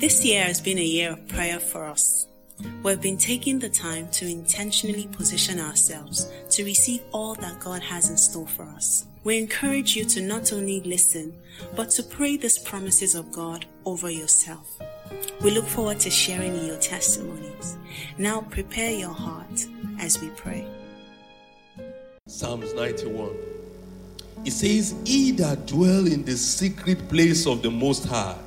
This year has been a year of prayer for us. We've been taking the time to intentionally position ourselves to receive all that God has in store for us. We encourage you to not only listen, but to pray these promises of God over yourself. We look forward to sharing your testimonies. Now prepare your heart as we pray. Psalms 91. It says, He that dwell in the secret place of the Most High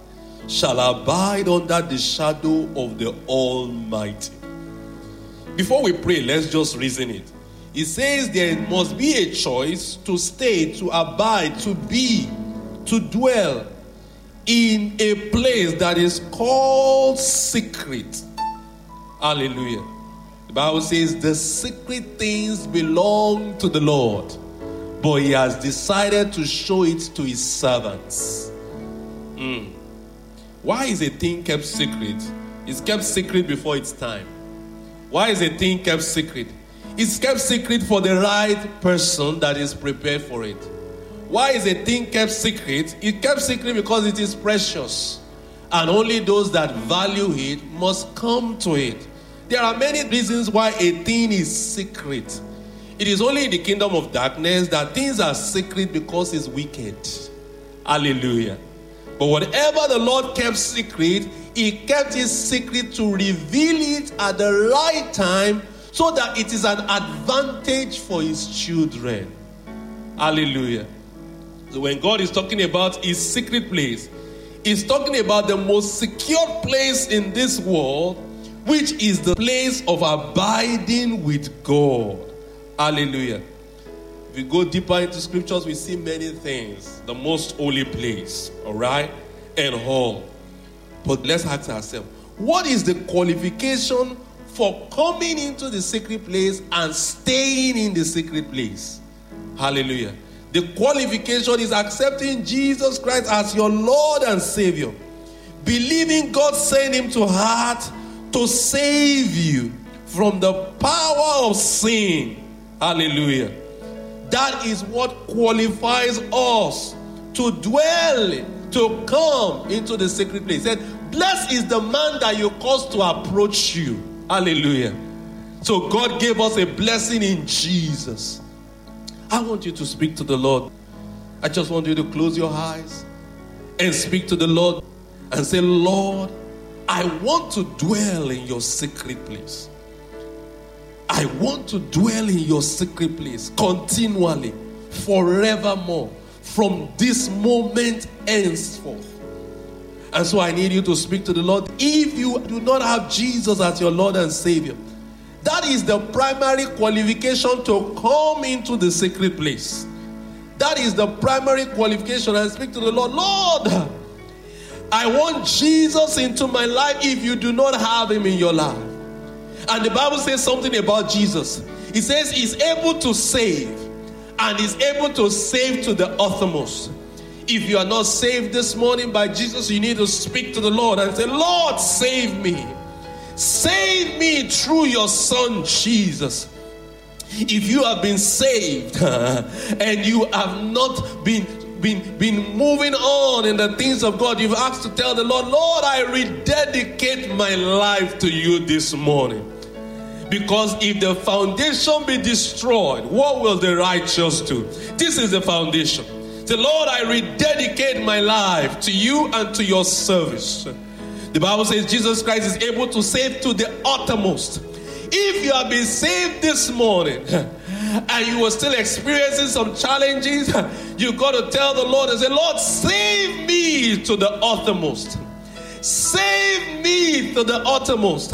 shall abide under the shadow of the Almighty. Before we pray, let's just reason it. It says there must be a choice to stay, to abide, to be, to dwell in a place that is called secret. Hallelujah. The Bible says the secret things belong to the Lord, but He has decided to show it to His servants. Mm. Why is a thing kept secret? It's kept secret before its time. Why is a thing kept secret? It's kept secret for the right person that is prepared for it. Why is a thing kept secret? It kept secret because it is precious. And only those that value it must come to it. There are many reasons why a thing is secret. It is only in the kingdom of darkness that things are secret because it's wicked. Hallelujah. But whatever the Lord kept secret, He kept His secret to reveal it at the right time so that it is an advantage for His children. Hallelujah. So when God is talking about His secret place, He's talking about the most secure place in this world, which is the place of abiding with God. Hallelujah. We go deeper into scriptures, we see many things. The most holy place, all right, and all. But let's ask ourselves what is the qualification for coming into the secret place and staying in the secret place? Hallelujah. The qualification is accepting Jesus Christ as your Lord and Savior, believing God sent Him to heart to save you from the power of sin. Hallelujah. That is what qualifies us to dwell, to come into the secret place. Said, Blessed is the man that you cause to approach you. Hallelujah. So God gave us a blessing in Jesus. I want you to speak to the Lord. I just want you to close your eyes and speak to the Lord and say, Lord, I want to dwell in your secret place. I want to dwell in your secret place continually, forevermore, from this moment henceforth. And so I need you to speak to the Lord. If you do not have Jesus as your Lord and Savior, that is the primary qualification to come into the secret place. That is the primary qualification. I speak to the Lord, Lord, I want Jesus into my life if you do not have him in your life. And the Bible says something about Jesus. It says he's able to save and he's able to save to the uttermost. If you are not saved this morning by Jesus, you need to speak to the Lord and say, Lord, save me. Save me through your son Jesus. If you have been saved and you have not been been, been moving on in the things of God, you've asked to tell the Lord, Lord, I rededicate my life to you this morning. Because if the foundation be destroyed, what will the righteous do? This is the foundation. Say, Lord, I rededicate my life to you and to your service. The Bible says Jesus Christ is able to save to the uttermost. If you have been saved this morning and you are still experiencing some challenges, you got to tell the Lord and say, Lord, save me to the uttermost. Save me to the uttermost.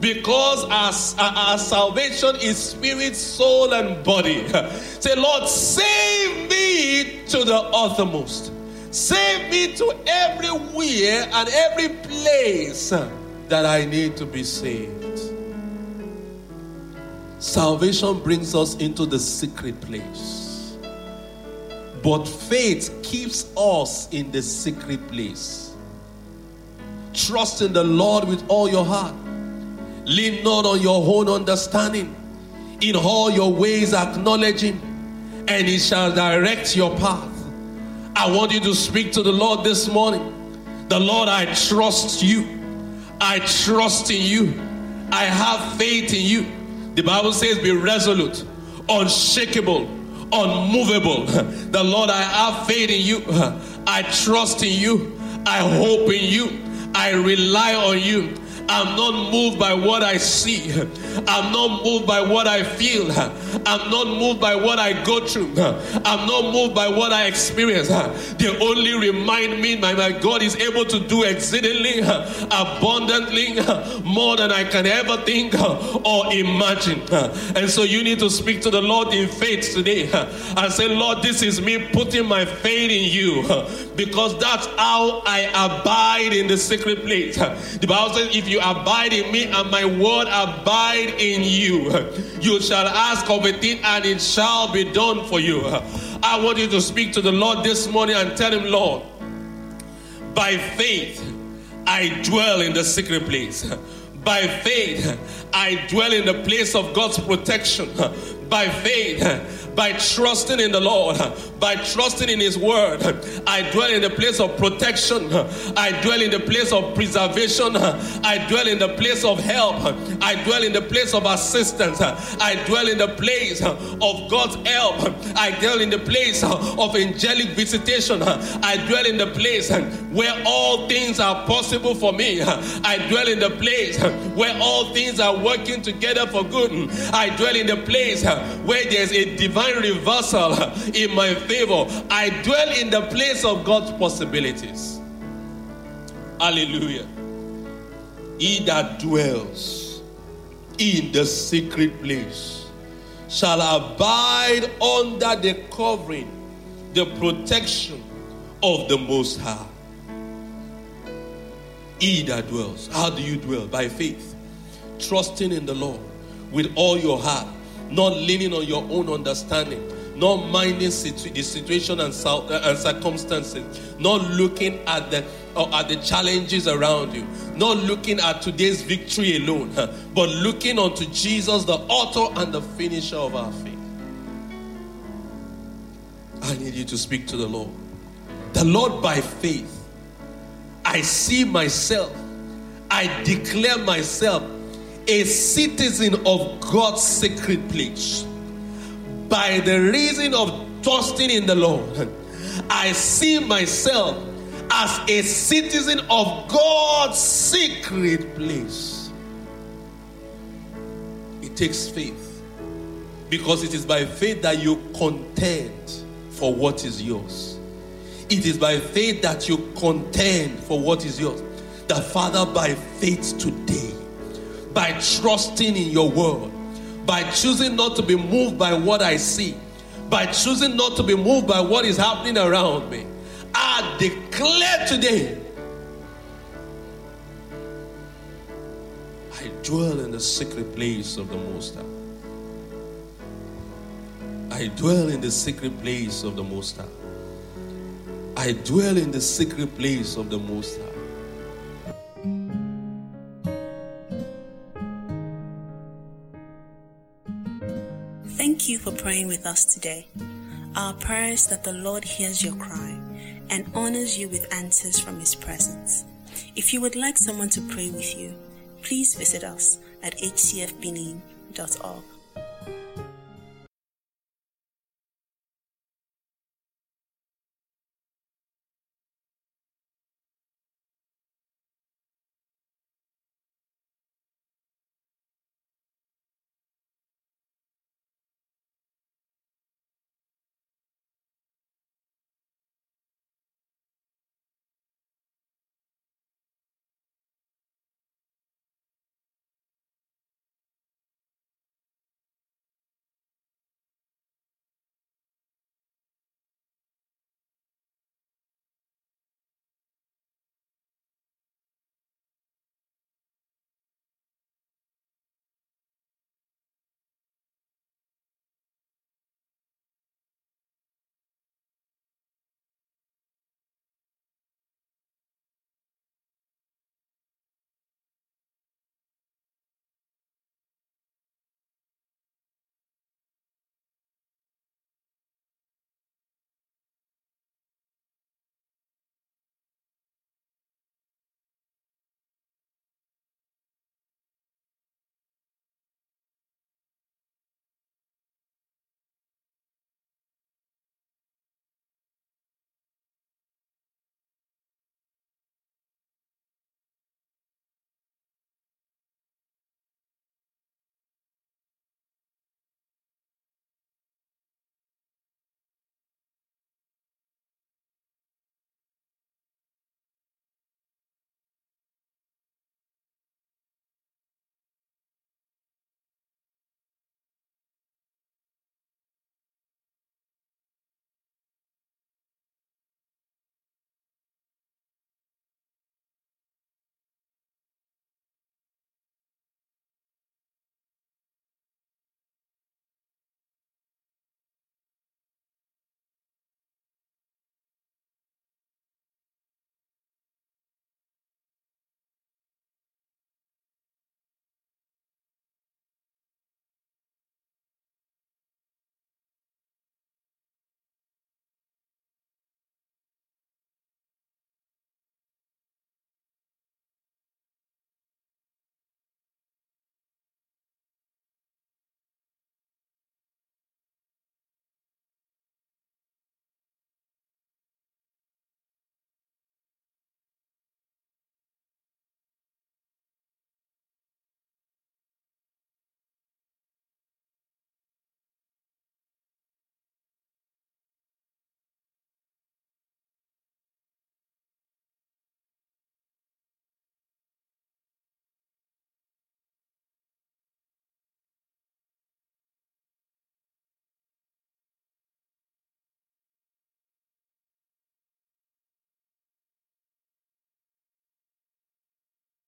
Because our, our salvation is spirit, soul, and body. Say, Lord, save me to the uttermost. Save me to everywhere and every place that I need to be saved. Salvation brings us into the secret place. But faith keeps us in the secret place. Trust in the Lord with all your heart. Lean not on your own understanding. In all your ways, acknowledge Him, and He shall direct your path. I want you to speak to the Lord this morning. The Lord, I trust you. I trust in you. I have faith in you. The Bible says, be resolute, unshakable, unmovable. The Lord, I have faith in you. I trust in you. I hope in you. I rely on you. I'm not moved by what I see. I'm not moved by what I feel. I'm not moved by what I go through. I'm not moved by what I experience. They only remind me that my God is able to do exceedingly abundantly more than I can ever think or imagine. And so you need to speak to the Lord in faith today and say, Lord, this is me putting my faith in you because that's how I abide in the secret place. The Bible says, if you abide in me and my word abide in you, you shall ask of a thing and it shall be done for you. I want you to speak to the Lord this morning and tell him, Lord, by faith I dwell in the secret place. By faith I dwell in the place of God's protection. By faith by trusting in the Lord, by trusting in His word. I dwell in the place of protection. I dwell in the place of preservation. I dwell in the place of help. I dwell in the place of assistance. I dwell in the place of God's help. I dwell in the place of angelic visitation. I dwell in the place where all things are possible for me. I dwell in the place where all things are working together for good. I dwell in the place where there's a divine reversal in my favor. I dwell in the place of God's possibilities. Hallelujah. He that dwells in the secret place shall abide under the covering, the protection of the Most High. He that dwells. How do you dwell? By faith, trusting in the Lord with all your heart not leaning on your own understanding, not minding situ- the situation and, uh, and circumstances, not looking at the at the challenges around you, not looking at today's victory alone, but looking unto Jesus, the author and the finisher of our faith. I need you to speak to the Lord. The Lord, by faith, I see myself, I declare myself a citizen of God's sacred place. By the reason of trusting in the Lord, I see myself as a citizen of God's secret place. It takes faith because it is by faith that you contend for what is yours. It is by faith that you contend for what is yours. The Father, by faith today, by trusting in your word, by choosing not to be moved by what I see, by choosing not to be moved by what is happening around me. I declare today I dwell in the secret place of the Most High. I dwell in the secret place of the Most High. I dwell in the secret place of the Most High. Thank you for praying with us today. Our prayer is that the Lord hears your cry and honors you with answers from His presence. If you would like someone to pray with you, please visit us at hcfbenin.org.